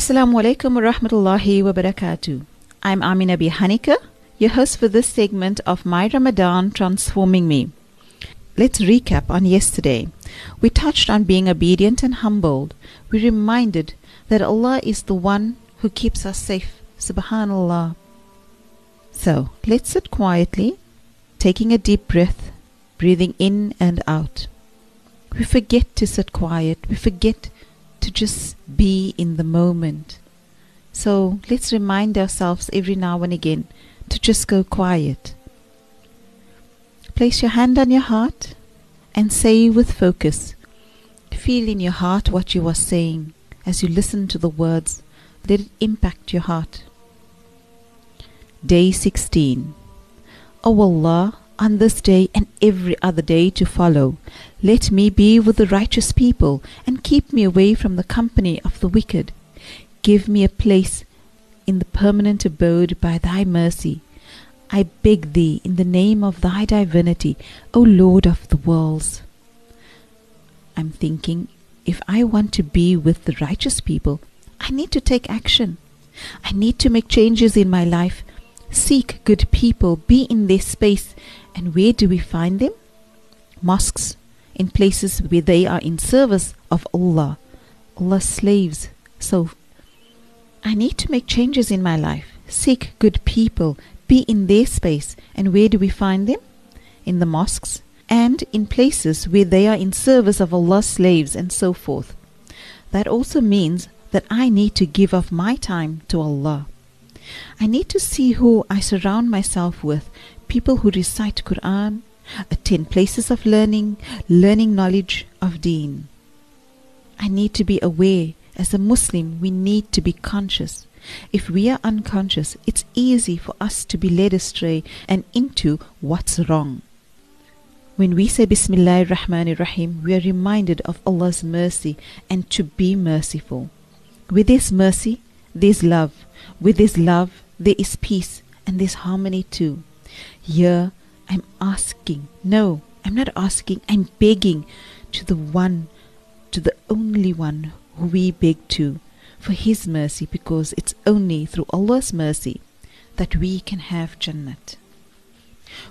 Assalamu alaikum wa rahmatullahi wa barakatuh. I'm Amina B. Hanika, your host for this segment of My Ramadan Transforming Me. Let's recap on yesterday. We touched on being obedient and humbled. We reminded that Allah is the one who keeps us safe. Subhanallah. So let's sit quietly, taking a deep breath, breathing in and out. We forget to sit quiet. We forget to just be in the moment. So let's remind ourselves every now and again to just go quiet. Place your hand on your heart and say with focus. Feel in your heart what you are saying as you listen to the words. Let it impact your heart. Day 16. O Allah, on this day and every other day to follow. Let me be with the righteous people, and keep me away from the company of the wicked. Give me a place in the permanent abode by thy mercy. I beg thee in the name of thy divinity, O Lord of the worlds. I'm thinking, if I want to be with the righteous people, I need to take action. I need to make changes in my life, seek good people, be in their space, and where do we find them? Mosques, in places where they are in service of Allah, Allah's slaves. So I need to make changes in my life, seek good people, be in their space, and where do we find them? In the mosques and in places where they are in service of Allah's slaves and so forth. That also means that I need to give of my time to Allah. I need to see who I surround myself with, people who recite Quran, attend places of learning, learning knowledge of deen. I need to be aware. As a Muslim, we need to be conscious. If we are unconscious, it's easy for us to be led astray and into what's wrong. When we say Bismillah ar-Rahman rahim we are reminded of Allah's mercy and to be merciful. With this mercy, there's love. With this love, there is peace and there's harmony too. Here, I'm asking, no, I'm not asking, I'm begging to the one, to the only one who we beg to for His mercy because it's only through Allah's mercy that we can have Jannat.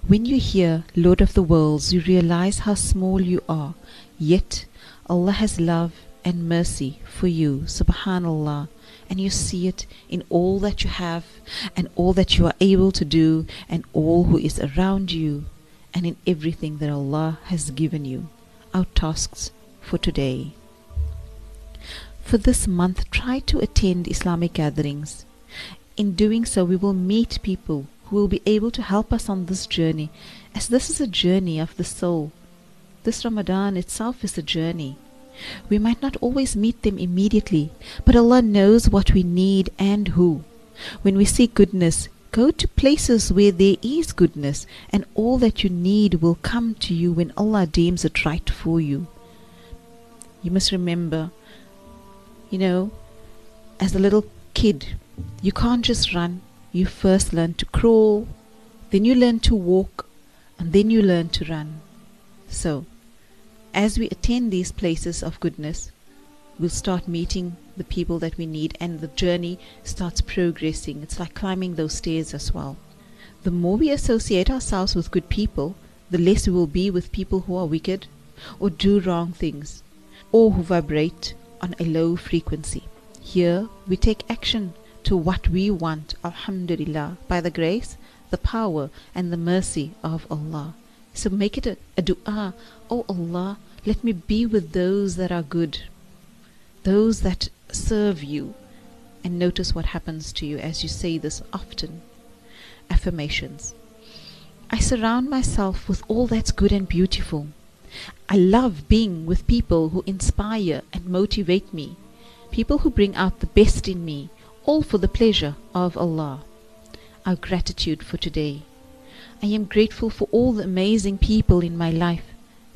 When you hear Lord of the Worlds, you realize how small you are, yet Allah has love and mercy for you, subhanallah, and you see it in all that you have and all that you are able to do and all who is around you and in everything that Allah has given you. Our tasks for today. For this month, try to attend Islamic gatherings. In doing so, we will meet people who will be able to help us on this journey, as this is a journey of the soul. This Ramadan itself is a journey. We might not always meet them immediately, but Allah knows what we need and who. When we seek goodness, go to places where there is goodness, and all that you need will come to you when Allah deems it right for you. You must remember, you know, as a little kid, you can't just run. You first learn to crawl, then you learn to walk, and then you learn to run. So, as we attend these places of goodness, we'll start meeting the people that we need and the journey starts progressing. It's like climbing those stairs as well. The more we associate ourselves with good people, the less we will be with people who are wicked or do wrong things or who vibrate on a low frequency. Here we take action to what we want, Alhamdulillah, by the grace, the power, and the mercy of Allah. So make it a, a dua. Oh Allah, let me be with those that are good, those that serve you. And notice what happens to you as you say this often. Affirmations. I surround myself with all that's good and beautiful. I love being with people who inspire and motivate me, people who bring out the best in me, all for the pleasure of Allah. Our gratitude for today. I am grateful for all the amazing people in my life.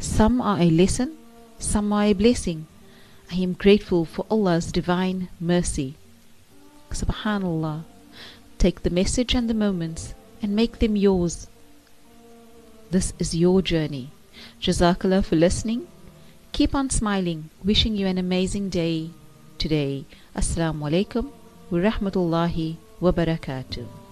Some are a lesson, some are a blessing. I am grateful for Allah's divine mercy. Subhanallah. Take the message and the moments and make them yours. This is your journey. Jazakallah for listening. Keep on smiling. Wishing you an amazing day. today. Assalamu alaikum wa rahmatullahi wa barakatuh.